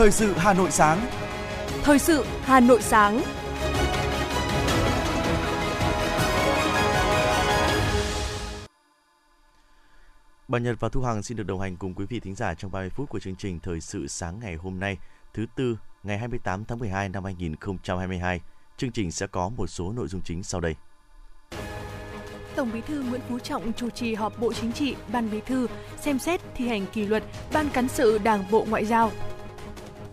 Thời sự Hà Nội sáng. Thời sự Hà Nội sáng. Bà Nhật và Thu Hằng xin được đồng hành cùng quý vị thính giả trong 30 phút của chương trình Thời sự sáng ngày hôm nay, thứ tư, ngày 28 tháng 12 năm 2022. Chương trình sẽ có một số nội dung chính sau đây. Tổng Bí thư Nguyễn Phú Trọng chủ trì họp Bộ Chính trị, Ban Bí thư xem xét thi hành kỷ luật Ban cán sự Đảng Bộ Ngoại giao.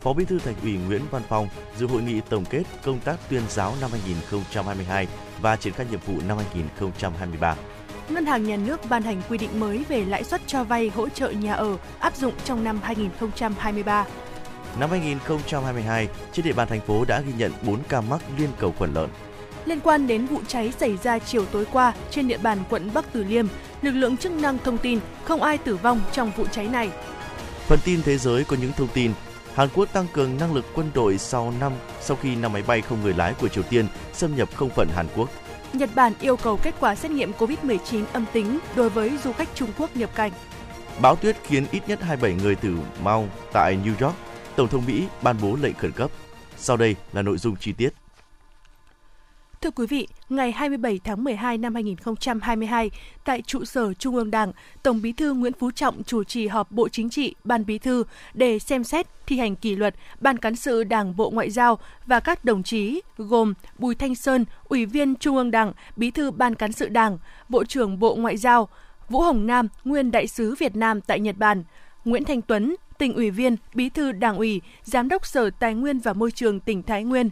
Phó Bí thư Thành ủy Nguyễn Văn Phong dự hội nghị tổng kết công tác tuyên giáo năm 2022 và triển khai nhiệm vụ năm 2023. Ngân hàng Nhà nước ban hành quy định mới về lãi suất cho vay hỗ trợ nhà ở áp dụng trong năm 2023. Năm 2022, trên địa bàn thành phố đã ghi nhận 4 ca mắc liên cầu khuẩn lợn. Liên quan đến vụ cháy xảy ra chiều tối qua trên địa bàn quận Bắc Từ Liêm, lực lượng chức năng thông tin không ai tử vong trong vụ cháy này. Phần tin thế giới có những thông tin Hàn Quốc tăng cường năng lực quân đội sau năm sau khi năm máy bay không người lái của Triều Tiên xâm nhập không phận Hàn Quốc. Nhật Bản yêu cầu kết quả xét nghiệm COVID-19 âm tính đối với du khách Trung Quốc nhập cảnh. Bão tuyết khiến ít nhất 27 người tử vong tại New York. Tổng thống Mỹ ban bố lệnh khẩn cấp. Sau đây là nội dung chi tiết. Thưa quý vị, ngày 27 tháng 12 năm 2022, tại trụ sở Trung ương Đảng, Tổng Bí thư Nguyễn Phú Trọng chủ trì họp Bộ Chính trị, Ban Bí thư để xem xét thi hành kỷ luật Ban cán sự Đảng Bộ Ngoại giao và các đồng chí gồm Bùi Thanh Sơn, Ủy viên Trung ương Đảng, Bí thư Ban cán sự Đảng, Bộ trưởng Bộ Ngoại giao, Vũ Hồng Nam, nguyên đại sứ Việt Nam tại Nhật Bản, Nguyễn Thanh Tuấn, tỉnh ủy viên, Bí thư Đảng ủy, Giám đốc Sở Tài nguyên và Môi trường tỉnh Thái Nguyên,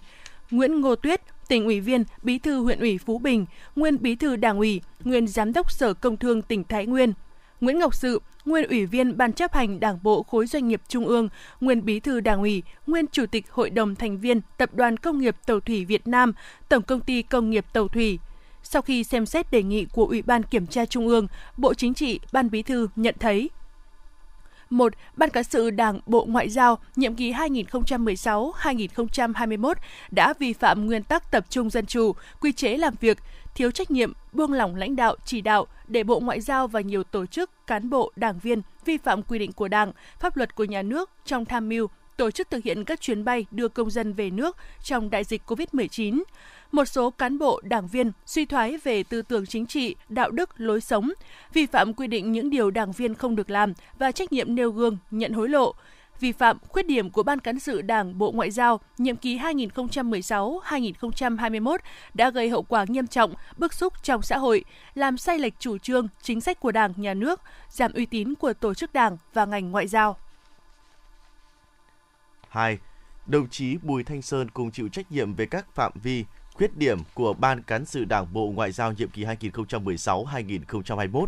Nguyễn Ngô Tuyết, tỉnh ủy viên, bí thư huyện ủy Phú Bình, nguyên bí thư đảng ủy, nguyên giám đốc Sở Công Thương tỉnh Thái Nguyên. Nguyễn Ngọc Sự, nguyên ủy viên Ban chấp hành Đảng bộ khối doanh nghiệp Trung ương, nguyên bí thư Đảng ủy, nguyên chủ tịch Hội đồng thành viên Tập đoàn Công nghiệp Tàu thủy Việt Nam, Tổng công ty Công nghiệp Tàu thủy. Sau khi xem xét đề nghị của Ủy ban Kiểm tra Trung ương, Bộ Chính trị, Ban Bí thư nhận thấy 1. Ban cán sự Đảng Bộ Ngoại giao nhiệm kỳ 2016-2021 đã vi phạm nguyên tắc tập trung dân chủ, quy chế làm việc, thiếu trách nhiệm, buông lỏng lãnh đạo, chỉ đạo để Bộ Ngoại giao và nhiều tổ chức, cán bộ, đảng viên vi phạm quy định của Đảng, pháp luật của nhà nước trong tham mưu, tổ chức thực hiện các chuyến bay đưa công dân về nước trong đại dịch COVID-19 một số cán bộ, đảng viên suy thoái về tư tưởng chính trị, đạo đức, lối sống, vi phạm quy định những điều đảng viên không được làm và trách nhiệm nêu gương, nhận hối lộ, vi phạm khuyết điểm của Ban cán sự Đảng Bộ Ngoại giao nhiệm kỳ 2016-2021 đã gây hậu quả nghiêm trọng, bức xúc trong xã hội, làm sai lệch chủ trương, chính sách của Đảng, Nhà nước, giảm uy tín của tổ chức Đảng và ngành ngoại giao. 2. Đồng chí Bùi Thanh Sơn cùng chịu trách nhiệm về các phạm vi, khuyết điểm của Ban cán sự Đảng Bộ Ngoại giao nhiệm kỳ 2016-2021.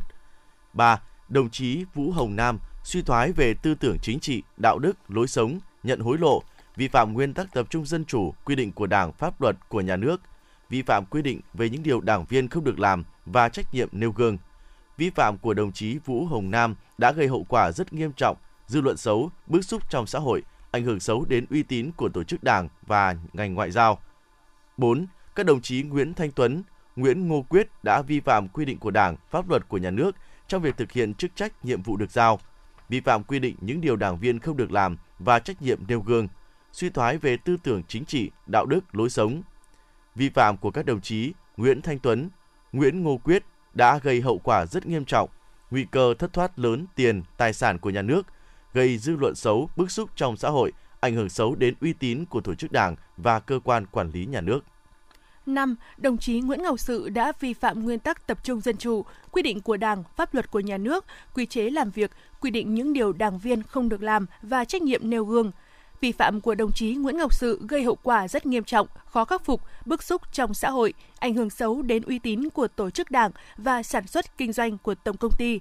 3. Đồng chí Vũ Hồng Nam suy thoái về tư tưởng chính trị, đạo đức, lối sống, nhận hối lộ, vi phạm nguyên tắc tập trung dân chủ, quy định của Đảng, pháp luật của nhà nước, vi phạm quy định về những điều đảng viên không được làm và trách nhiệm nêu gương. Vi phạm của đồng chí Vũ Hồng Nam đã gây hậu quả rất nghiêm trọng, dư luận xấu, bức xúc trong xã hội, ảnh hưởng xấu đến uy tín của tổ chức đảng và ngành ngoại giao. 4 các đồng chí Nguyễn Thanh Tuấn, Nguyễn Ngô Quyết đã vi phạm quy định của Đảng, pháp luật của nhà nước trong việc thực hiện chức trách nhiệm vụ được giao, vi phạm quy định những điều đảng viên không được làm và trách nhiệm nêu gương, suy thoái về tư tưởng chính trị, đạo đức, lối sống. Vi phạm của các đồng chí Nguyễn Thanh Tuấn, Nguyễn Ngô Quyết đã gây hậu quả rất nghiêm trọng, nguy cơ thất thoát lớn tiền, tài sản của nhà nước, gây dư luận xấu, bức xúc trong xã hội, ảnh hưởng xấu đến uy tín của tổ chức đảng và cơ quan quản lý nhà nước. 5. Đồng chí Nguyễn Ngọc Sự đã vi phạm nguyên tắc tập trung dân chủ, quy định của Đảng, pháp luật của nhà nước, quy chế làm việc, quy định những điều đảng viên không được làm và trách nhiệm nêu gương. Vi phạm của đồng chí Nguyễn Ngọc Sự gây hậu quả rất nghiêm trọng, khó khắc phục, bức xúc trong xã hội, ảnh hưởng xấu đến uy tín của tổ chức đảng và sản xuất kinh doanh của tổng công ty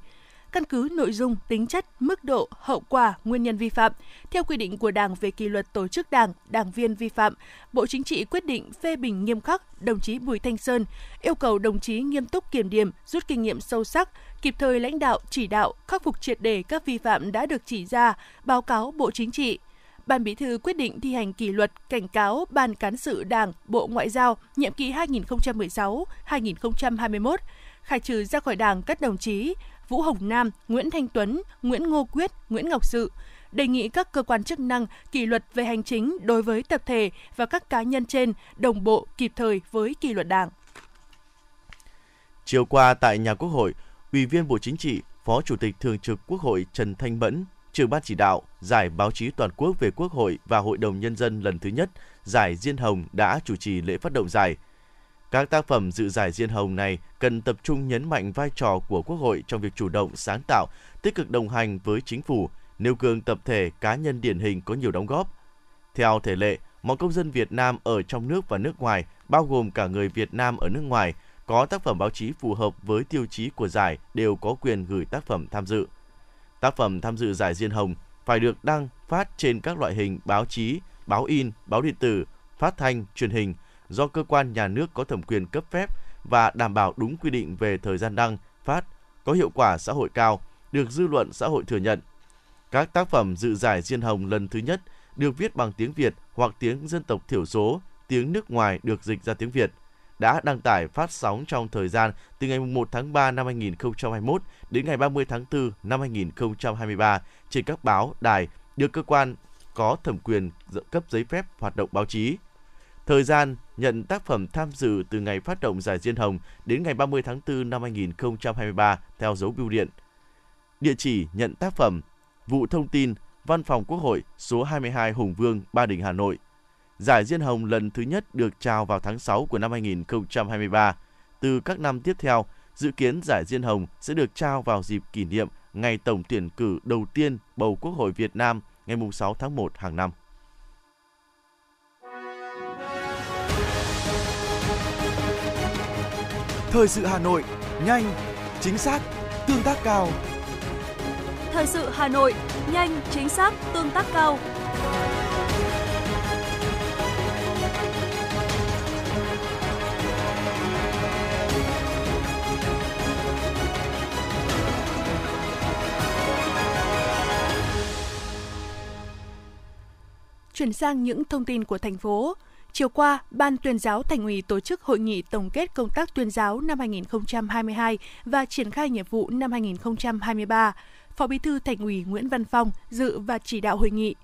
căn cứ nội dung, tính chất, mức độ, hậu quả, nguyên nhân vi phạm. Theo quy định của Đảng về kỷ luật tổ chức Đảng, đảng viên vi phạm, Bộ Chính trị quyết định phê bình nghiêm khắc đồng chí Bùi Thanh Sơn, yêu cầu đồng chí nghiêm túc kiểm điểm, rút kinh nghiệm sâu sắc, kịp thời lãnh đạo, chỉ đạo, khắc phục triệt đề các vi phạm đã được chỉ ra, báo cáo Bộ Chính trị, Ban Bí thư quyết định thi hành kỷ luật cảnh cáo Ban cán sự Đảng, Bộ Ngoại giao nhiệm kỳ 2016-2021, khai trừ ra khỏi Đảng các đồng chí Vũ Hồng Nam, Nguyễn Thanh Tuấn, Nguyễn Ngô Quyết, Nguyễn Ngọc Sự, đề nghị các cơ quan chức năng kỷ luật về hành chính đối với tập thể và các cá nhân trên đồng bộ kịp thời với kỷ luật Đảng. Chiều qua tại nhà Quốc hội, Ủy viên Bộ Chính trị, Phó Chủ tịch Thường trực Quốc hội Trần Thanh Mẫn, trưởng ban chỉ đạo Giải báo chí toàn quốc về Quốc hội và Hội đồng Nhân dân lần thứ nhất, Giải Diên Hồng đã chủ trì lễ phát động giải. Các tác phẩm dự giải Diên Hồng này cần tập trung nhấn mạnh vai trò của Quốc hội trong việc chủ động, sáng tạo, tích cực đồng hành với chính phủ, nêu gương tập thể, cá nhân điển hình có nhiều đóng góp. Theo thể lệ, mọi công dân Việt Nam ở trong nước và nước ngoài, bao gồm cả người Việt Nam ở nước ngoài, có tác phẩm báo chí phù hợp với tiêu chí của giải đều có quyền gửi tác phẩm tham dự. Tác phẩm tham dự giải Diên Hồng phải được đăng phát trên các loại hình báo chí, báo in, báo điện tử, phát thanh, truyền hình do cơ quan nhà nước có thẩm quyền cấp phép và đảm bảo đúng quy định về thời gian đăng, phát, có hiệu quả xã hội cao, được dư luận xã hội thừa nhận. Các tác phẩm dự giải Diên Hồng lần thứ nhất được viết bằng tiếng Việt hoặc tiếng dân tộc thiểu số, tiếng nước ngoài được dịch ra tiếng Việt – đã đăng tải phát sóng trong thời gian từ ngày 1 tháng 3 năm 2021 đến ngày 30 tháng 4 năm 2023 trên các báo, đài được cơ quan có thẩm quyền cấp giấy phép hoạt động báo chí. Thời gian nhận tác phẩm tham dự từ ngày phát động giải Diên Hồng đến ngày 30 tháng 4 năm 2023 theo dấu bưu điện. Địa chỉ nhận tác phẩm Vụ Thông tin Văn phòng Quốc hội số 22 Hùng Vương, Ba Đình, Hà Nội Giải Diên Hồng lần thứ nhất được trao vào tháng 6 của năm 2023. Từ các năm tiếp theo, dự kiến Giải Diên Hồng sẽ được trao vào dịp kỷ niệm ngày tổng tuyển cử đầu tiên bầu Quốc hội Việt Nam ngày 6 tháng 1 hàng năm. Thời sự Hà Nội, nhanh, chính xác, tương tác cao. Thời sự Hà Nội, nhanh, chính xác, tương tác cao. Chuyển sang những thông tin của thành phố. Chiều qua, Ban tuyên giáo Thành ủy tổ chức hội nghị tổng kết công tác tuyên giáo năm 2022 và triển khai nhiệm vụ năm 2023. Phó Bí thư Thành ủy Nguyễn Văn Phong dự và chỉ đạo hội nghị.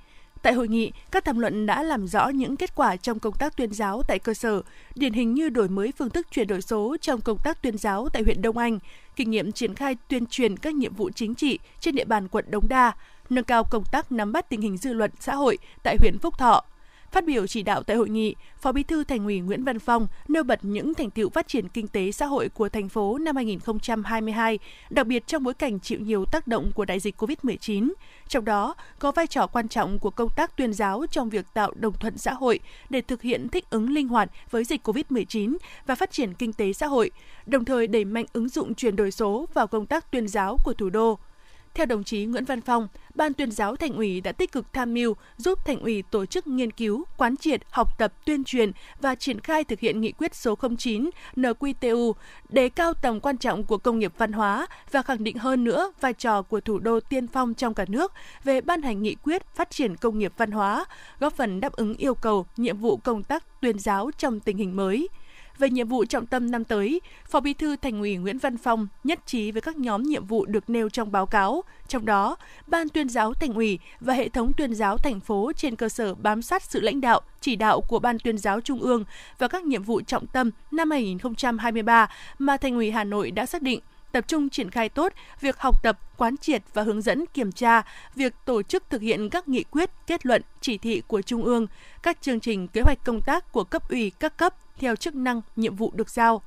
Tại hội nghị, các tham luận đã làm rõ những kết quả trong công tác tuyên giáo tại cơ sở, điển hình như đổi mới phương thức chuyển đổi số trong công tác tuyên giáo tại huyện Đông Anh, kinh nghiệm triển khai tuyên truyền các nhiệm vụ chính trị trên địa bàn quận Đống Đa, nâng cao công tác nắm bắt tình hình dư luận xã hội tại huyện Phúc Thọ. Phát biểu chỉ đạo tại hội nghị, Phó Bí thư Thành ủy Nguyễn Văn Phong nêu bật những thành tựu phát triển kinh tế xã hội của thành phố năm 2022, đặc biệt trong bối cảnh chịu nhiều tác động của đại dịch COVID-19. Trong đó, có vai trò quan trọng của công tác tuyên giáo trong việc tạo đồng thuận xã hội để thực hiện thích ứng linh hoạt với dịch COVID-19 và phát triển kinh tế xã hội, đồng thời đẩy mạnh ứng dụng chuyển đổi số vào công tác tuyên giáo của thủ đô. Theo đồng chí Nguyễn Văn Phong, Ban tuyên giáo Thành ủy đã tích cực tham mưu giúp Thành ủy tổ chức nghiên cứu, quán triệt, học tập, tuyên truyền và triển khai thực hiện nghị quyết số 09 NQTU, đề cao tầm quan trọng của công nghiệp văn hóa và khẳng định hơn nữa vai trò của thủ đô tiên phong trong cả nước về ban hành nghị quyết phát triển công nghiệp văn hóa, góp phần đáp ứng yêu cầu, nhiệm vụ công tác tuyên giáo trong tình hình mới – về nhiệm vụ trọng tâm năm tới, Phó Bí thư Thành ủy Nguyễn Văn Phong nhất trí với các nhóm nhiệm vụ được nêu trong báo cáo, trong đó, Ban tuyên giáo Thành ủy và hệ thống tuyên giáo thành phố trên cơ sở bám sát sự lãnh đạo, chỉ đạo của Ban tuyên giáo Trung ương và các nhiệm vụ trọng tâm năm 2023 mà Thành ủy Hà Nội đã xác định tập trung triển khai tốt việc học tập, quán triệt và hướng dẫn kiểm tra việc tổ chức thực hiện các nghị quyết, kết luận, chỉ thị của Trung ương, các chương trình kế hoạch công tác của cấp ủy các cấp theo chức năng, nhiệm vụ được giao.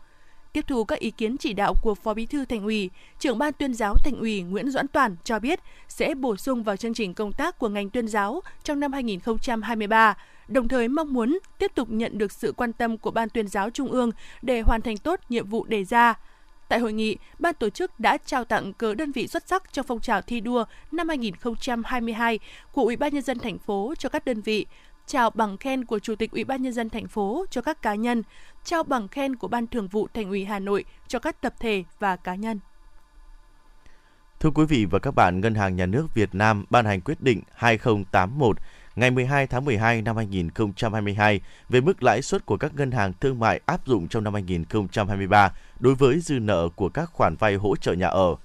Tiếp thu các ý kiến chỉ đạo của Phó Bí thư Thành ủy, trưởng ban tuyên giáo Thành ủy Nguyễn Doãn Toàn cho biết sẽ bổ sung vào chương trình công tác của ngành tuyên giáo trong năm 2023, đồng thời mong muốn tiếp tục nhận được sự quan tâm của Ban tuyên giáo Trung ương để hoàn thành tốt nhiệm vụ đề ra. Tại hội nghị, ban tổ chức đã trao tặng cờ đơn vị xuất sắc trong phong trào thi đua năm 2022 của Ủy ban nhân dân thành phố cho các đơn vị, trao bằng khen của Chủ tịch Ủy ban nhân dân thành phố cho các cá nhân, trao bằng khen của Ban Thường vụ Thành ủy Hà Nội cho các tập thể và cá nhân. Thưa quý vị và các bạn, Ngân hàng Nhà nước Việt Nam ban hành quyết định 2081 ngày 12 tháng 12 năm 2022 về mức lãi suất của các ngân hàng thương mại áp dụng trong năm 2023 đối với dư nợ của các khoản vay hỗ trợ nhà ở.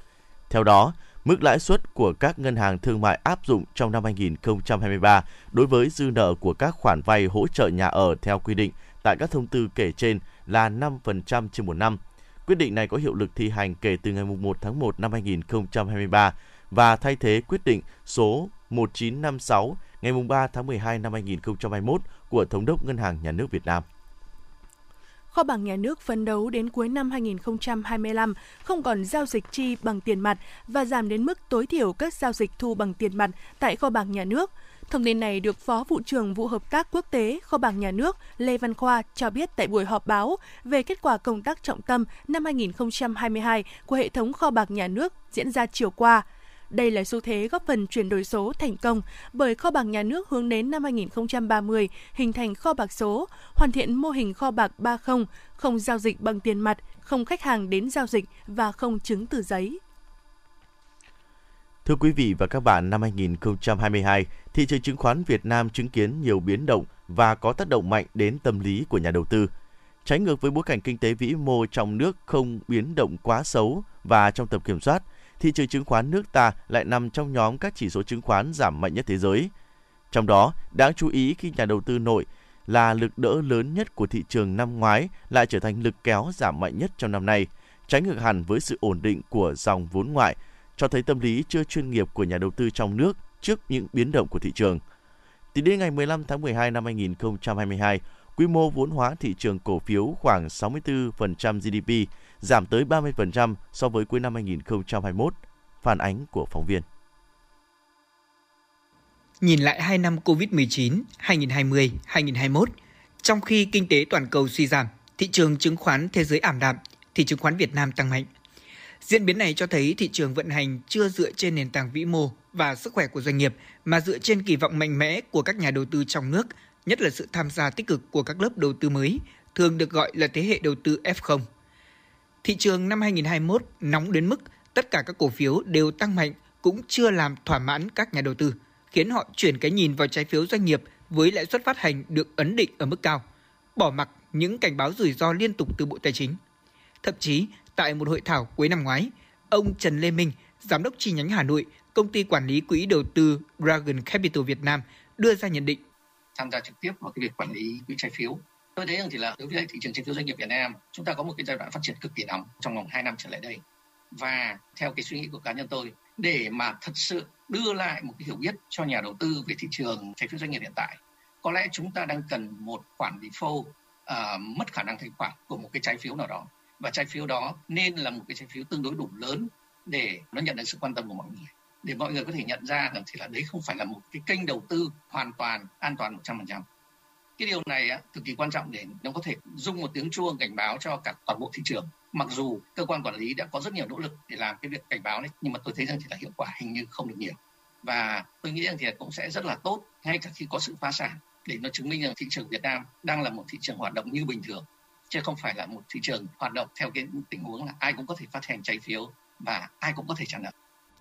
Theo đó, Mức lãi suất của các ngân hàng thương mại áp dụng trong năm 2023 đối với dư nợ của các khoản vay hỗ trợ nhà ở theo quy định tại các thông tư kể trên là 5% trên một năm. Quyết định này có hiệu lực thi hành kể từ ngày 1 tháng 1 năm 2023 và thay thế quyết định số 1956 ngày 3 tháng 12 năm 2021 của Thống đốc Ngân hàng Nhà nước Việt Nam. Kho bạc nhà nước phấn đấu đến cuối năm 2025 không còn giao dịch chi bằng tiền mặt và giảm đến mức tối thiểu các giao dịch thu bằng tiền mặt tại kho bạc nhà nước. Thông tin này được Phó vụ trưởng vụ hợp tác quốc tế Kho bạc Nhà nước Lê Văn Khoa cho biết tại buổi họp báo về kết quả công tác trọng tâm năm 2022 của hệ thống kho bạc nhà nước diễn ra chiều qua. Đây là xu thế góp phần chuyển đổi số thành công bởi kho bạc nhà nước hướng đến năm 2030 hình thành kho bạc số, hoàn thiện mô hình kho bạc 30, không giao dịch bằng tiền mặt, không khách hàng đến giao dịch và không chứng từ giấy. Thưa quý vị và các bạn, năm 2022, thị trường chứng khoán Việt Nam chứng kiến nhiều biến động và có tác động mạnh đến tâm lý của nhà đầu tư. Trái ngược với bối cảnh kinh tế vĩ mô trong nước không biến động quá xấu và trong tầm kiểm soát, thị trường chứng khoán nước ta lại nằm trong nhóm các chỉ số chứng khoán giảm mạnh nhất thế giới. Trong đó, đáng chú ý khi nhà đầu tư nội là lực đỡ lớn nhất của thị trường năm ngoái lại trở thành lực kéo giảm mạnh nhất trong năm nay, trái ngược hẳn với sự ổn định của dòng vốn ngoại, cho thấy tâm lý chưa chuyên nghiệp của nhà đầu tư trong nước trước những biến động của thị trường. Tính đến ngày 15 tháng 12 năm 2022, quy mô vốn hóa thị trường cổ phiếu khoảng 64% GDP, giảm tới 30% so với cuối năm 2021. Phản ánh của phóng viên. Nhìn lại 2 năm COVID-19 2020-2021, trong khi kinh tế toàn cầu suy giảm, thị trường chứng khoán thế giới ảm đạm, thì chứng khoán Việt Nam tăng mạnh. Diễn biến này cho thấy thị trường vận hành chưa dựa trên nền tảng vĩ mô và sức khỏe của doanh nghiệp mà dựa trên kỳ vọng mạnh mẽ của các nhà đầu tư trong nước, nhất là sự tham gia tích cực của các lớp đầu tư mới, thường được gọi là thế hệ đầu tư F0. Thị trường năm 2021 nóng đến mức tất cả các cổ phiếu đều tăng mạnh cũng chưa làm thỏa mãn các nhà đầu tư, khiến họ chuyển cái nhìn vào trái phiếu doanh nghiệp với lãi suất phát hành được ấn định ở mức cao, bỏ mặc những cảnh báo rủi ro liên tục từ Bộ Tài chính. Thậm chí, tại một hội thảo cuối năm ngoái, ông Trần Lê Minh, giám đốc chi nhánh Hà Nội, công ty quản lý quỹ đầu tư Dragon Capital Việt Nam đưa ra nhận định tham gia trực tiếp vào cái việc quản lý quỹ trái phiếu tôi thấy rằng thì là đối với thị trường trái phiếu doanh nghiệp Việt Nam chúng ta có một cái giai đoạn phát triển cực kỳ nóng trong vòng 2 năm trở lại đây. Và theo cái suy nghĩ của cá nhân tôi để mà thật sự đưa lại một cái hiểu biết cho nhà đầu tư về thị trường trái phiếu doanh nghiệp hiện tại có lẽ chúng ta đang cần một khoản default uh, mất khả năng thanh khoản của một cái trái phiếu nào đó. Và trái phiếu đó nên là một cái trái phiếu tương đối đủ lớn để nó nhận được sự quan tâm của mọi người. Để mọi người có thể nhận ra rằng thì là đấy không phải là một cái kênh đầu tư hoàn toàn an toàn 100% cái điều này á, cực kỳ quan trọng để nó có thể rung một tiếng chuông cảnh báo cho cả toàn bộ thị trường. Mặc dù cơ quan quản lý đã có rất nhiều nỗ lực để làm cái việc cảnh báo đấy nhưng mà tôi thấy rằng chỉ là hiệu quả hình như không được nhiều. Và tôi nghĩ rằng thì cũng sẽ rất là tốt ngay cả khi có sự phá sản để nó chứng minh rằng thị trường Việt Nam đang là một thị trường hoạt động như bình thường chứ không phải là một thị trường hoạt động theo cái tình huống là ai cũng có thể phát hành trái phiếu và ai cũng có thể trả nợ.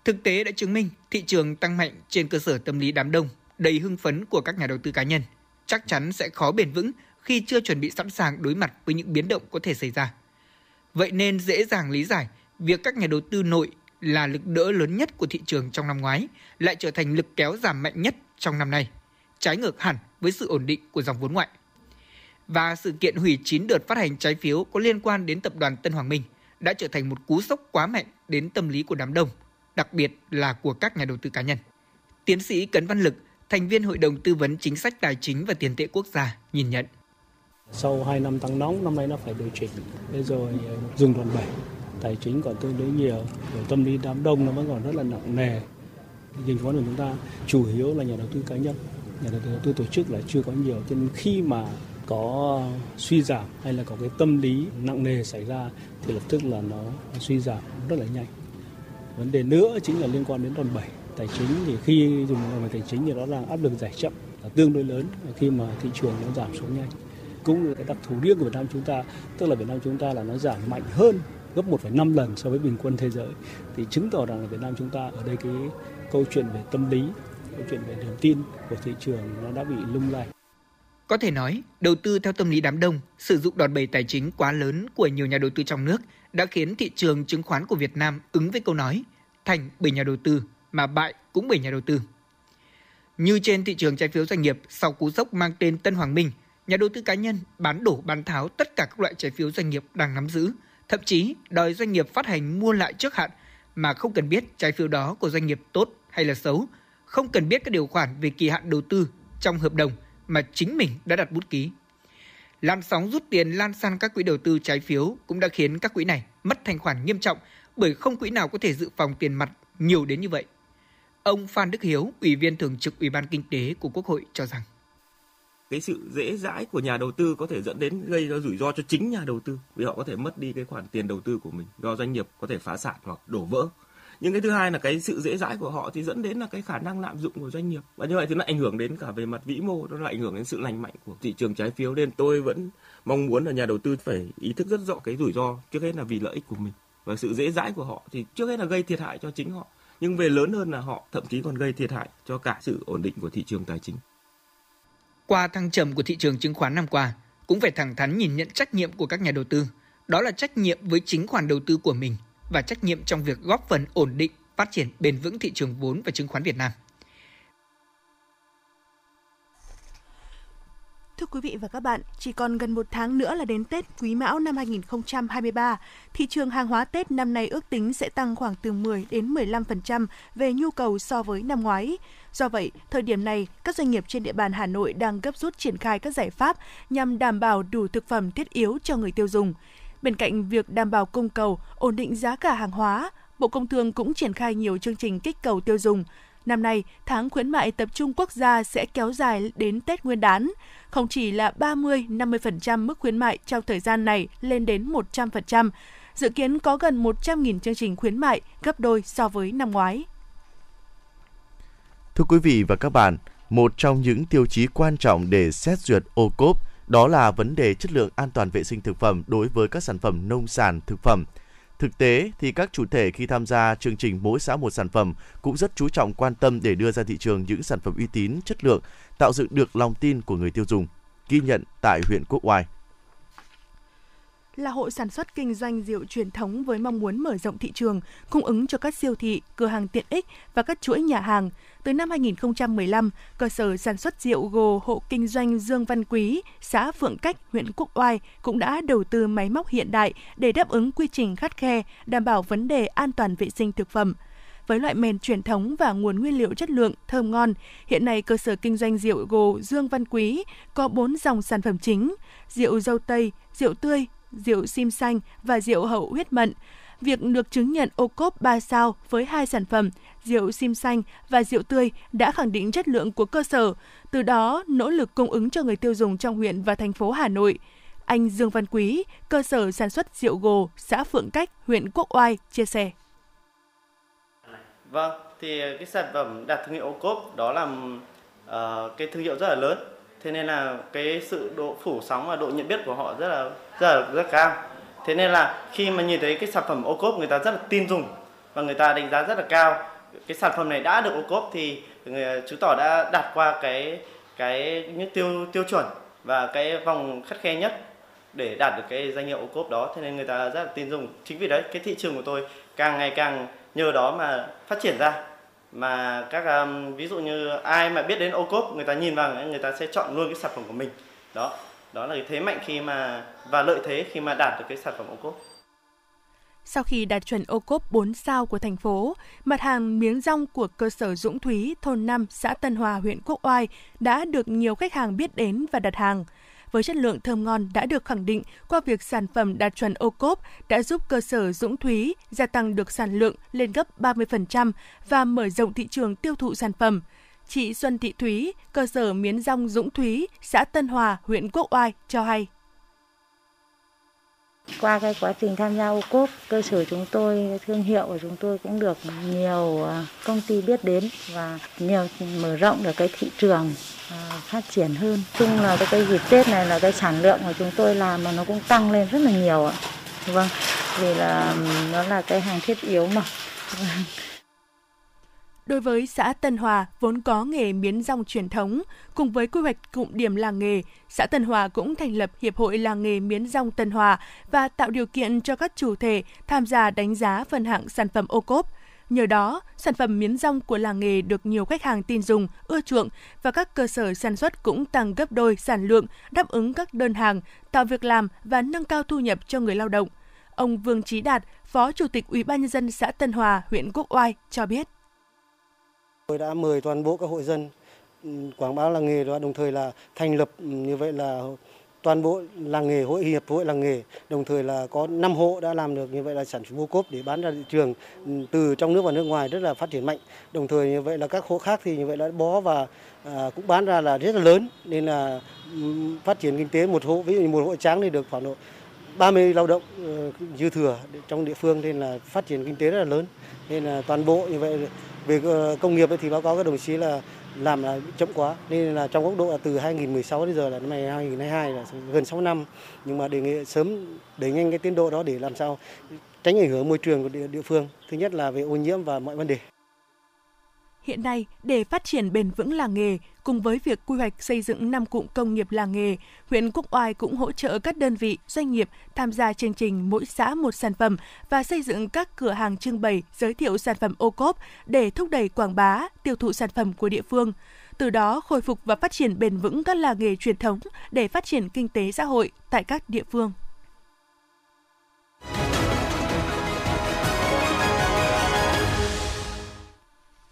Thực tế đã chứng minh thị trường tăng mạnh trên cơ sở tâm lý đám đông đầy hưng phấn của các nhà đầu tư cá nhân chắc chắn sẽ khó bền vững khi chưa chuẩn bị sẵn sàng đối mặt với những biến động có thể xảy ra. Vậy nên dễ dàng lý giải việc các nhà đầu tư nội là lực đỡ lớn nhất của thị trường trong năm ngoái lại trở thành lực kéo giảm mạnh nhất trong năm nay, trái ngược hẳn với sự ổn định của dòng vốn ngoại. Và sự kiện hủy 9 đợt phát hành trái phiếu có liên quan đến tập đoàn Tân Hoàng Minh đã trở thành một cú sốc quá mạnh đến tâm lý của đám đông, đặc biệt là của các nhà đầu tư cá nhân. Tiến sĩ Cấn Văn Lực, thành viên Hội đồng Tư vấn Chính sách Tài chính và Tiền tệ Quốc gia, nhìn nhận. Sau 2 năm tăng nóng, năm nay nó phải điều chỉnh. Thế rồi ờ, dừng dùng đòn bẩy, tài chính còn tương đối nhiều, rồi tâm lý đám đông nó vẫn còn rất là nặng nề. Nhìn khoán của chúng ta chủ yếu là nhà đầu tư cá nhân, nhà đầu tư tổ chức là chưa có nhiều. Cho nên khi mà có suy giảm hay là có cái tâm lý nặng nề xảy ra thì lập tức là nó suy giảm rất là nhanh. Vấn đề nữa chính là liên quan đến đòn bẩy tài chính thì khi dùng về tài chính thì rõ ràng áp lực giải chậm là tương đối lớn khi mà thị trường nó giảm xuống nhanh. Cũng là cái đặc thù riêng của Việt Nam chúng ta tức là Việt Nam chúng ta là nó giảm mạnh hơn gấp 1,5 lần so với bình quân thế giới. Thì chứng tỏ rằng là Việt Nam chúng ta ở đây cái câu chuyện về tâm lý câu chuyện về niềm tin của thị trường nó đã bị lung lay. Có thể nói, đầu tư theo tâm lý đám đông, sử dụng đòn bẩy tài chính quá lớn của nhiều nhà đầu tư trong nước đã khiến thị trường chứng khoán của Việt Nam ứng với câu nói thành bởi nhà đầu tư mà bại cũng bởi nhà đầu tư. Như trên thị trường trái phiếu doanh nghiệp sau cú sốc mang tên Tân Hoàng Minh, nhà đầu tư cá nhân bán đổ bán tháo tất cả các loại trái phiếu doanh nghiệp đang nắm giữ, thậm chí đòi doanh nghiệp phát hành mua lại trước hạn mà không cần biết trái phiếu đó của doanh nghiệp tốt hay là xấu, không cần biết các điều khoản về kỳ hạn đầu tư trong hợp đồng mà chính mình đã đặt bút ký. Làn sóng rút tiền lan sang các quỹ đầu tư trái phiếu cũng đã khiến các quỹ này mất thanh khoản nghiêm trọng bởi không quỹ nào có thể dự phòng tiền mặt nhiều đến như vậy. Ông Phan Đức Hiếu, Ủy viên Thường trực Ủy ban Kinh tế của Quốc hội cho rằng. Cái sự dễ dãi của nhà đầu tư có thể dẫn đến gây ra rủi ro cho chính nhà đầu tư vì họ có thể mất đi cái khoản tiền đầu tư của mình do doanh nghiệp có thể phá sản hoặc đổ vỡ. Nhưng cái thứ hai là cái sự dễ dãi của họ thì dẫn đến là cái khả năng lạm dụng của doanh nghiệp. Và như vậy thì nó ảnh hưởng đến cả về mặt vĩ mô nó lại ảnh hưởng đến sự lành mạnh của thị trường trái phiếu. Nên tôi vẫn mong muốn là nhà đầu tư phải ý thức rất rõ cái rủi ro trước hết là vì lợi ích của mình. Và sự dễ dãi của họ thì trước hết là gây thiệt hại cho chính họ nhưng về lớn hơn là họ thậm chí còn gây thiệt hại cho cả sự ổn định của thị trường tài chính qua thăng trầm của thị trường chứng khoán năm qua, cũng phải thẳng thắn nhìn nhận trách nhiệm của các nhà đầu tư. Đó là trách nhiệm với chính khoản đầu tư của mình và trách nhiệm trong việc góp phần ổn định, phát triển bền vững thị trường vốn và chứng khoán Việt Nam. Quý vị và các bạn, chỉ còn gần một tháng nữa là đến Tết Quý Mão năm 2023. Thị trường hàng hóa Tết năm nay ước tính sẽ tăng khoảng từ 10 đến 15% về nhu cầu so với năm ngoái. Do vậy, thời điểm này, các doanh nghiệp trên địa bàn Hà Nội đang gấp rút triển khai các giải pháp nhằm đảm bảo đủ thực phẩm thiết yếu cho người tiêu dùng. Bên cạnh việc đảm bảo cung cầu, ổn định giá cả hàng hóa, Bộ Công Thương cũng triển khai nhiều chương trình kích cầu tiêu dùng. Năm nay, tháng khuyến mại tập trung quốc gia sẽ kéo dài đến Tết Nguyên đán. Không chỉ là 30-50% mức khuyến mại trong thời gian này lên đến 100%, dự kiến có gần 100.000 chương trình khuyến mại, gấp đôi so với năm ngoái. Thưa quý vị và các bạn, một trong những tiêu chí quan trọng để xét duyệt ô cốp đó là vấn đề chất lượng an toàn vệ sinh thực phẩm đối với các sản phẩm nông sản thực phẩm. Thực tế thì các chủ thể khi tham gia chương trình mỗi xã một sản phẩm cũng rất chú trọng quan tâm để đưa ra thị trường những sản phẩm uy tín, chất lượng, tạo dựng được lòng tin của người tiêu dùng. Ghi nhận tại huyện Quốc Oai là hộ sản xuất kinh doanh rượu truyền thống với mong muốn mở rộng thị trường, cung ứng cho các siêu thị, cửa hàng tiện ích và các chuỗi nhà hàng. Từ năm 2015, cơ sở sản xuất rượu gồ hộ kinh doanh Dương Văn Quý, xã Phượng Cách, huyện Quốc Oai cũng đã đầu tư máy móc hiện đại để đáp ứng quy trình khắt khe, đảm bảo vấn đề an toàn vệ sinh thực phẩm với loại men truyền thống và nguồn nguyên liệu chất lượng, thơm ngon. Hiện nay, cơ sở kinh doanh rượu gồ Dương Văn Quý có 4 dòng sản phẩm chính, rượu dâu tây, rượu tươi, rượu sim xanh và rượu hậu huyết mận. Việc được chứng nhận ô cốp 3 sao với hai sản phẩm, rượu sim xanh và rượu tươi đã khẳng định chất lượng của cơ sở, từ đó nỗ lực cung ứng cho người tiêu dùng trong huyện và thành phố Hà Nội. Anh Dương Văn Quý, cơ sở sản xuất rượu gồ, xã Phượng Cách, huyện Quốc Oai, chia sẻ. Vâng, thì cái sản phẩm đạt thương hiệu ô cốp đó là uh, cái thương hiệu rất là lớn thế nên là cái sự độ phủ sóng và độ nhận biết của họ rất là rất là rất cao. Thế nên là khi mà nhìn thấy cái sản phẩm ô cốp người ta rất là tin dùng và người ta đánh giá rất là cao cái sản phẩm này đã được ô cốp thì người, chứng tỏ đã đạt qua cái cái những tiêu tiêu chuẩn và cái vòng khắt khe nhất để đạt được cái danh hiệu ô cốp đó. Thế nên người ta rất là tin dùng. Chính vì đấy cái thị trường của tôi càng ngày càng nhờ đó mà phát triển ra mà các um, ví dụ như ai mà biết đến ô cốp người ta nhìn vào người ta sẽ chọn luôn cái sản phẩm của mình. Đó đó là cái thế mạnh khi mà và lợi thế khi mà đạt được cái sản phẩm ô cốp sau khi đạt chuẩn ô cốp 4 sao của thành phố, mặt hàng miếng rong của cơ sở Dũng Thúy, thôn 5, xã Tân Hòa, huyện Quốc Oai đã được nhiều khách hàng biết đến và đặt hàng với chất lượng thơm ngon đã được khẳng định qua việc sản phẩm đạt chuẩn ô cốp đã giúp cơ sở Dũng Thúy gia tăng được sản lượng lên gấp 30% và mở rộng thị trường tiêu thụ sản phẩm. Chị Xuân Thị Thúy, cơ sở miến rong Dũng Thúy, xã Tân Hòa, huyện Quốc Oai cho hay. Qua cái quá trình tham gia ô cốp, cơ sở chúng tôi, thương hiệu của chúng tôi cũng được nhiều à, công ty biết đến và nhiều mở rộng được cái thị trường à, phát triển hơn. Chung là cái dịp Tết này là cái sản lượng của chúng tôi làm mà nó cũng tăng lên rất là nhiều ạ. Vâng, vì là nó là cái hàng thiết yếu mà. Đối với xã Tân Hòa vốn có nghề miến rong truyền thống, cùng với quy hoạch cụm điểm làng nghề, xã Tân Hòa cũng thành lập Hiệp hội làng nghề miến rong Tân Hòa và tạo điều kiện cho các chủ thể tham gia đánh giá phân hạng sản phẩm ô cốp. Nhờ đó, sản phẩm miến rong của làng nghề được nhiều khách hàng tin dùng, ưa chuộng và các cơ sở sản xuất cũng tăng gấp đôi sản lượng, đáp ứng các đơn hàng, tạo việc làm và nâng cao thu nhập cho người lao động. Ông Vương Chí Đạt, Phó Chủ tịch Ủy ban nhân dân xã Tân Hòa, huyện Quốc Oai cho biết. Tôi đã mời toàn bộ các hội dân ừ, quảng bá làng nghề đó đồng thời là thành lập ừ, như vậy là toàn bộ làng nghề hội hiệp hội làng nghề đồng thời là có 5 hộ đã làm được như vậy là sản xuất ô cốp để bán ra thị trường ừ, từ trong nước và nước ngoài rất là phát triển mạnh. Đồng thời như vậy là các hộ khác thì như vậy đã bó và à, cũng bán ra là rất là lớn nên là phát triển kinh tế một hộ ví dụ như một hộ tráng thì được khoảng độ 30 lao động dư thừa trong địa phương nên là phát triển kinh tế rất là lớn. Nên là toàn bộ như vậy về ờ, công nghiệp thì báo cáo các đồng chí là làm là chậm quá. Nên là trong góc độ là từ 2016 đến giờ là năm 2022 là gần 6 năm. Nhưng mà đề nghị sớm đẩy nhanh cái tiến độ đó để làm sao tránh ảnh hưởng môi trường của địa, địa phương. Thứ nhất là về ô nhiễm và mọi vấn đề. Hiện nay, để phát triển bền vững làng nghề, cùng với việc quy hoạch xây dựng năm cụm công nghiệp làng nghề, huyện Quốc Oai cũng hỗ trợ các đơn vị, doanh nghiệp tham gia chương trình mỗi xã một sản phẩm và xây dựng các cửa hàng trưng bày giới thiệu sản phẩm ô cốp để thúc đẩy quảng bá, tiêu thụ sản phẩm của địa phương. Từ đó khôi phục và phát triển bền vững các làng nghề truyền thống để phát triển kinh tế xã hội tại các địa phương.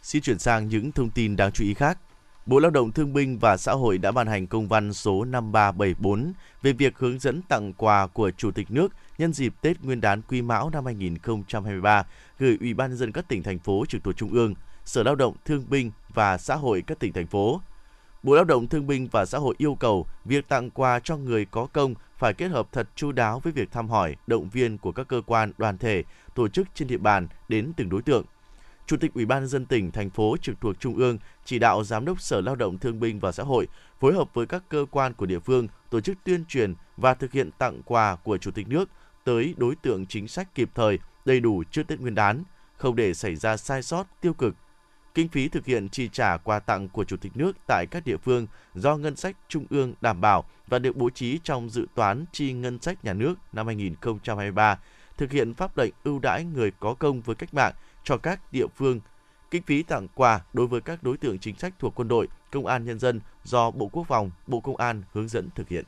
Xin chuyển sang những thông tin đáng chú ý khác. Bộ Lao động Thương binh và Xã hội đã ban hành công văn số 5374 về việc hướng dẫn tặng quà của Chủ tịch nước nhân dịp Tết Nguyên đán Quý Mão năm 2023 gửi Ủy ban nhân dân các tỉnh thành phố trực thuộc Trung ương, Sở Lao động Thương binh và Xã hội các tỉnh thành phố. Bộ Lao động Thương binh và Xã hội yêu cầu việc tặng quà cho người có công phải kết hợp thật chu đáo với việc thăm hỏi, động viên của các cơ quan, đoàn thể, tổ chức trên địa bàn đến từng đối tượng – Chủ tịch Ủy ban nhân dân tỉnh, thành phố trực thuộc Trung ương chỉ đạo Giám đốc Sở Lao động Thương binh và Xã hội phối hợp với các cơ quan của địa phương tổ chức tuyên truyền và thực hiện tặng quà của Chủ tịch nước tới đối tượng chính sách kịp thời, đầy đủ trước Tết Nguyên đán, không để xảy ra sai sót, tiêu cực. Kinh phí thực hiện chi trả quà tặng của Chủ tịch nước tại các địa phương do ngân sách trung ương đảm bảo và được bố trí trong dự toán chi ngân sách nhà nước năm 2023, thực hiện pháp lệnh ưu đãi người có công với cách mạng cho các địa phương. Kinh phí tặng quà đối với các đối tượng chính sách thuộc quân đội, công an nhân dân do Bộ Quốc phòng, Bộ Công an hướng dẫn thực hiện.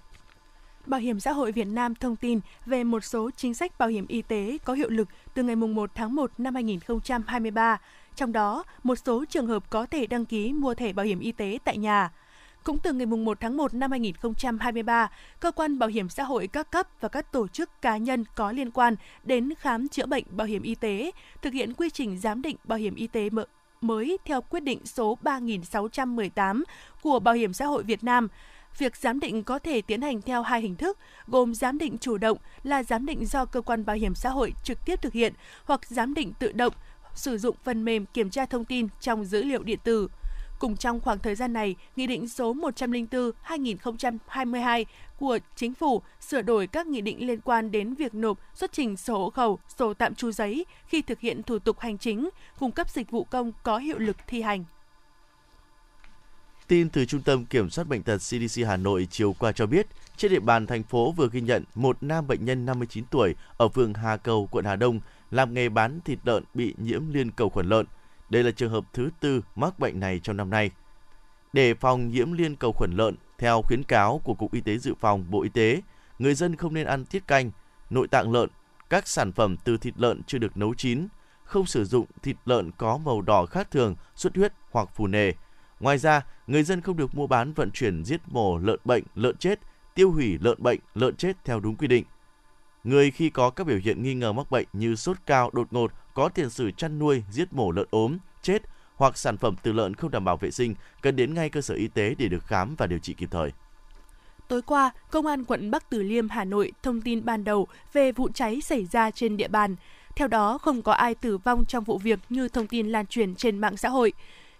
Bảo hiểm xã hội Việt Nam thông tin về một số chính sách bảo hiểm y tế có hiệu lực từ ngày 1 tháng 1 năm 2023, trong đó một số trường hợp có thể đăng ký mua thẻ bảo hiểm y tế tại nhà. Cũng từ ngày 1 tháng 1 năm 2023, cơ quan bảo hiểm xã hội các cấp và các tổ chức cá nhân có liên quan đến khám chữa bệnh bảo hiểm y tế thực hiện quy trình giám định bảo hiểm y tế mới theo quyết định số 3618 của Bảo hiểm xã hội Việt Nam. Việc giám định có thể tiến hành theo hai hình thức, gồm giám định chủ động là giám định do cơ quan bảo hiểm xã hội trực tiếp thực hiện hoặc giám định tự động sử dụng phần mềm kiểm tra thông tin trong dữ liệu điện tử. Cùng trong khoảng thời gian này, Nghị định số 104-2022 của Chính phủ sửa đổi các nghị định liên quan đến việc nộp xuất trình sổ hộ khẩu, sổ tạm trú giấy khi thực hiện thủ tục hành chính, cung cấp dịch vụ công có hiệu lực thi hành. Tin từ Trung tâm Kiểm soát Bệnh tật CDC Hà Nội chiều qua cho biết, trên địa bàn thành phố vừa ghi nhận một nam bệnh nhân 59 tuổi ở phường Hà Cầu, quận Hà Đông làm nghề bán thịt lợn bị nhiễm liên cầu khuẩn lợn. Đây là trường hợp thứ tư mắc bệnh này trong năm nay. Để phòng nhiễm liên cầu khuẩn lợn, theo khuyến cáo của Cục Y tế Dự phòng Bộ Y tế, người dân không nên ăn tiết canh, nội tạng lợn, các sản phẩm từ thịt lợn chưa được nấu chín, không sử dụng thịt lợn có màu đỏ khác thường, xuất huyết hoặc phù nề. Ngoài ra, người dân không được mua bán vận chuyển giết mổ lợn bệnh, lợn chết, tiêu hủy lợn bệnh, lợn chết theo đúng quy định. Người khi có các biểu hiện nghi ngờ mắc bệnh như sốt cao đột ngột, có tiền sử chăn nuôi, giết mổ lợn ốm, chết hoặc sản phẩm từ lợn không đảm bảo vệ sinh cần đến ngay cơ sở y tế để được khám và điều trị kịp thời. Tối qua, Công an quận Bắc Từ Liêm, Hà Nội thông tin ban đầu về vụ cháy xảy ra trên địa bàn. Theo đó, không có ai tử vong trong vụ việc như thông tin lan truyền trên mạng xã hội.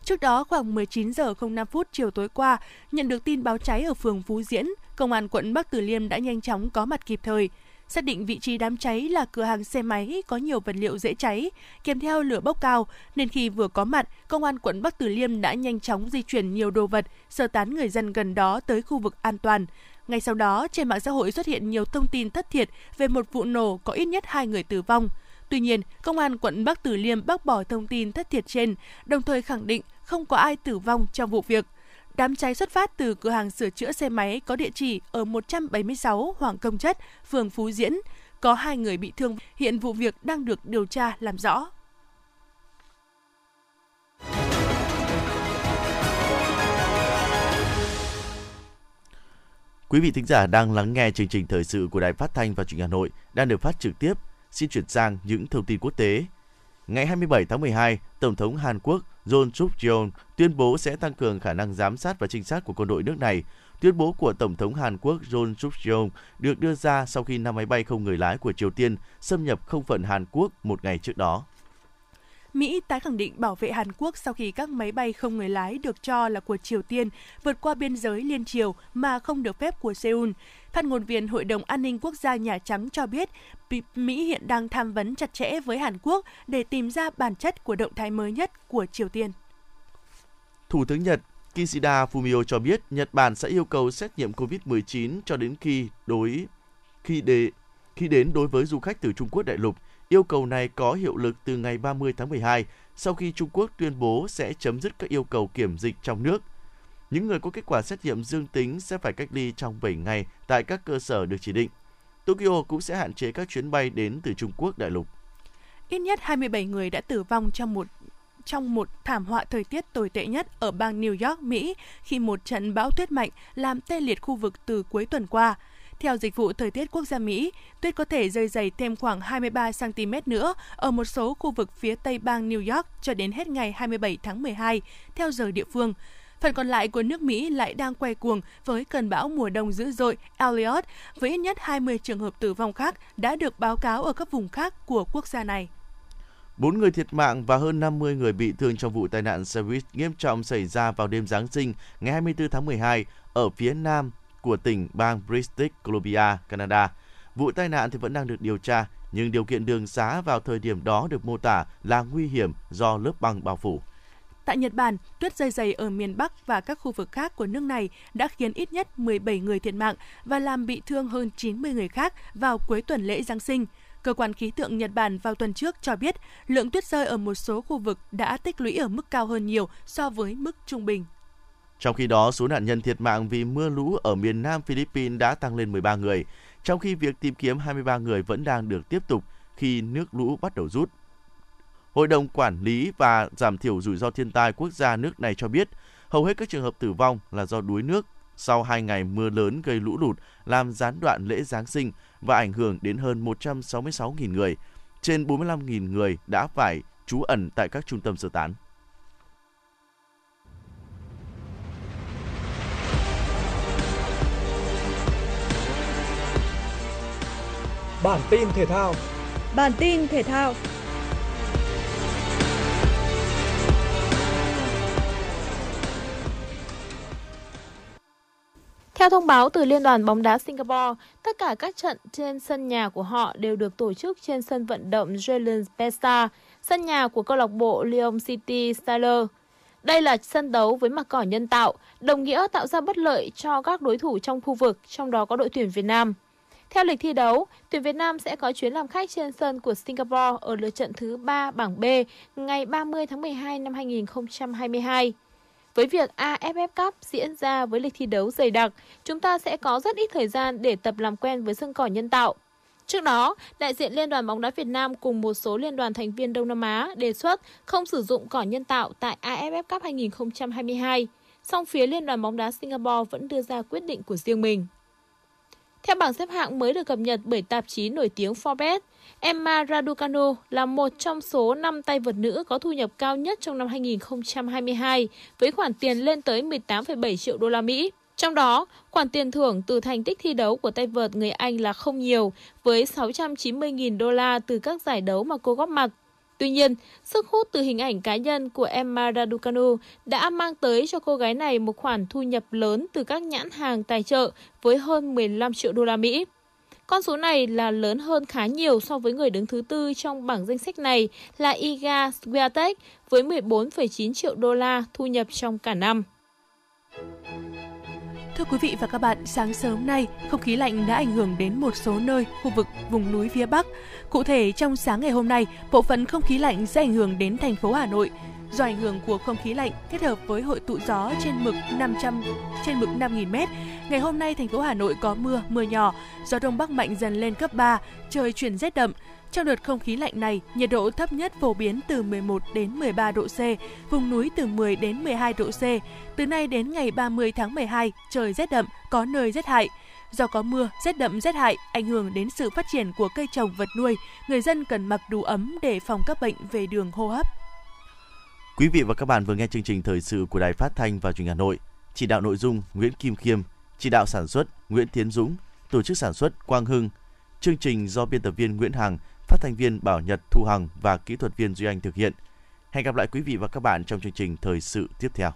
Trước đó, khoảng 19 giờ 05 phút chiều tối qua, nhận được tin báo cháy ở phường Phú Diễn, Công an quận Bắc Từ Liêm đã nhanh chóng có mặt kịp thời. Xác định vị trí đám cháy là cửa hàng xe máy có nhiều vật liệu dễ cháy, kèm theo lửa bốc cao, nên khi vừa có mặt, công an quận Bắc Từ Liêm đã nhanh chóng di chuyển nhiều đồ vật, sơ tán người dân gần đó tới khu vực an toàn. Ngay sau đó, trên mạng xã hội xuất hiện nhiều thông tin thất thiệt về một vụ nổ có ít nhất hai người tử vong. Tuy nhiên, Công an quận Bắc Từ Liêm bác bỏ thông tin thất thiệt trên, đồng thời khẳng định không có ai tử vong trong vụ việc. Đám cháy xuất phát từ cửa hàng sửa chữa xe máy có địa chỉ ở 176 Hoàng Công Chất, phường Phú Diễn. Có hai người bị thương, hiện vụ việc đang được điều tra làm rõ. Quý vị thính giả đang lắng nghe chương trình thời sự của Đài Phát thanh và Truyền hình Hà Nội đang được phát trực tiếp. Xin chuyển sang những thông tin quốc tế. Ngày 27 tháng 12, Tổng thống Hàn Quốc John Suk Yeol tuyên bố sẽ tăng cường khả năng giám sát và trinh sát của quân đội nước này. Tuyên bố của Tổng thống Hàn Quốc John Suk Yeol được đưa ra sau khi năm máy bay không người lái của Triều Tiên xâm nhập không phận Hàn Quốc một ngày trước đó. Mỹ tái khẳng định bảo vệ Hàn Quốc sau khi các máy bay không người lái được cho là của Triều Tiên vượt qua biên giới liên triều mà không được phép của Seoul. Phát ngôn viên Hội đồng An ninh Quốc gia Nhà Trắng cho biết Mỹ hiện đang tham vấn chặt chẽ với Hàn Quốc để tìm ra bản chất của động thái mới nhất của Triều Tiên. Thủ tướng Nhật Kishida Fumio cho biết Nhật Bản sẽ yêu cầu xét nghiệm COVID-19 cho đến khi đối, khi để khi đến đối với du khách từ Trung Quốc đại lục Yêu cầu này có hiệu lực từ ngày 30 tháng 12 sau khi Trung Quốc tuyên bố sẽ chấm dứt các yêu cầu kiểm dịch trong nước. Những người có kết quả xét nghiệm dương tính sẽ phải cách ly trong 7 ngày tại các cơ sở được chỉ định. Tokyo cũng sẽ hạn chế các chuyến bay đến từ Trung Quốc đại lục. Ít nhất 27 người đã tử vong trong một trong một thảm họa thời tiết tồi tệ nhất ở bang New York, Mỹ khi một trận bão tuyết mạnh làm tê liệt khu vực từ cuối tuần qua. Theo Dịch vụ Thời tiết Quốc gia Mỹ, tuyết có thể rơi dày thêm khoảng 23 cm nữa ở một số khu vực phía tây bang New York cho đến hết ngày 27 tháng 12, theo giờ địa phương. Phần còn lại của nước Mỹ lại đang quay cuồng với cơn bão mùa đông dữ dội Elliot, với ít nhất 20 trường hợp tử vong khác đã được báo cáo ở các vùng khác của quốc gia này. Bốn người thiệt mạng và hơn 50 người bị thương trong vụ tai nạn xe buýt nghiêm trọng xảy ra vào đêm Giáng sinh ngày 24 tháng 12 ở phía nam của tỉnh bang British Columbia, Canada. Vụ tai nạn thì vẫn đang được điều tra, nhưng điều kiện đường xá vào thời điểm đó được mô tả là nguy hiểm do lớp băng bao phủ. Tại Nhật Bản, tuyết rơi dày ở miền Bắc và các khu vực khác của nước này đã khiến ít nhất 17 người thiệt mạng và làm bị thương hơn 90 người khác vào cuối tuần lễ Giáng sinh. Cơ quan khí tượng Nhật Bản vào tuần trước cho biết lượng tuyết rơi ở một số khu vực đã tích lũy ở mức cao hơn nhiều so với mức trung bình. Trong khi đó, số nạn nhân thiệt mạng vì mưa lũ ở miền Nam Philippines đã tăng lên 13 người, trong khi việc tìm kiếm 23 người vẫn đang được tiếp tục khi nước lũ bắt đầu rút. Hội đồng Quản lý và Giảm thiểu rủi ro thiên tai quốc gia nước này cho biết hầu hết các trường hợp tử vong là do đuối nước sau hai ngày mưa lớn gây lũ lụt làm gián đoạn lễ Giáng sinh và ảnh hưởng đến hơn 166.000 người. Trên 45.000 người đã phải trú ẩn tại các trung tâm sơ tán. Bản tin thể thao. Bản tin thể thao. Theo thông báo từ Liên đoàn bóng đá Singapore, tất cả các trận trên sân nhà của họ đều được tổ chức trên sân vận động Jalen Pesta, sân nhà của câu lạc bộ Lyon City Steelers. Đây là sân đấu với mặt cỏ nhân tạo, đồng nghĩa tạo ra bất lợi cho các đối thủ trong khu vực, trong đó có đội tuyển Việt Nam. Theo lịch thi đấu, tuyển Việt Nam sẽ có chuyến làm khách trên sân của Singapore ở lượt trận thứ 3 bảng B ngày 30 tháng 12 năm 2022. Với việc AFF Cup diễn ra với lịch thi đấu dày đặc, chúng ta sẽ có rất ít thời gian để tập làm quen với sân cỏ nhân tạo. Trước đó, đại diện Liên đoàn bóng đá Việt Nam cùng một số liên đoàn thành viên Đông Nam Á đề xuất không sử dụng cỏ nhân tạo tại AFF Cup 2022. Song phía Liên đoàn bóng đá Singapore vẫn đưa ra quyết định của riêng mình. Theo bảng xếp hạng mới được cập nhật bởi tạp chí nổi tiếng Forbes, Emma Raducanu là một trong số 5 tay vợt nữ có thu nhập cao nhất trong năm 2022 với khoản tiền lên tới 18,7 triệu đô la Mỹ. Trong đó, khoản tiền thưởng từ thành tích thi đấu của tay vợt người Anh là không nhiều, với 690.000 đô la từ các giải đấu mà cô góp mặt. Tuy nhiên, sức hút từ hình ảnh cá nhân của Emma Raducanu đã mang tới cho cô gái này một khoản thu nhập lớn từ các nhãn hàng tài trợ với hơn 15 triệu đô la Mỹ. Con số này là lớn hơn khá nhiều so với người đứng thứ tư trong bảng danh sách này là Iga Swiatek với 14,9 triệu đô la thu nhập trong cả năm. Thưa quý vị và các bạn, sáng sớm nay, không khí lạnh đã ảnh hưởng đến một số nơi khu vực vùng núi phía Bắc. Cụ thể, trong sáng ngày hôm nay, bộ phận không khí lạnh sẽ ảnh hưởng đến thành phố Hà Nội. Do ảnh hưởng của không khí lạnh kết hợp với hội tụ gió trên mực 500 trên mực 5000m, ngày hôm nay thành phố Hà Nội có mưa, mưa nhỏ, gió đông bắc mạnh dần lên cấp 3, trời chuyển rét đậm. Trong đợt không khí lạnh này, nhiệt độ thấp nhất phổ biến từ 11 đến 13 độ C, vùng núi từ 10 đến 12 độ C. Từ nay đến ngày 30 tháng 12, trời rét đậm, có nơi rét hại. Do có mưa, rét đậm rét hại ảnh hưởng đến sự phát triển của cây trồng vật nuôi, người dân cần mặc đủ ấm để phòng các bệnh về đường hô hấp. Quý vị và các bạn vừa nghe chương trình thời sự của Đài Phát thanh và Truyền hình Hà Nội. Chỉ đạo nội dung Nguyễn Kim Khiêm, chỉ đạo sản xuất Nguyễn Tiến Dũng, tổ chức sản xuất Quang Hưng. Chương trình do biên tập viên Nguyễn Hằng, phát thanh viên Bảo Nhật, Thu Hằng và kỹ thuật viên Duy Anh thực hiện. Hẹn gặp lại quý vị và các bạn trong chương trình thời sự tiếp theo.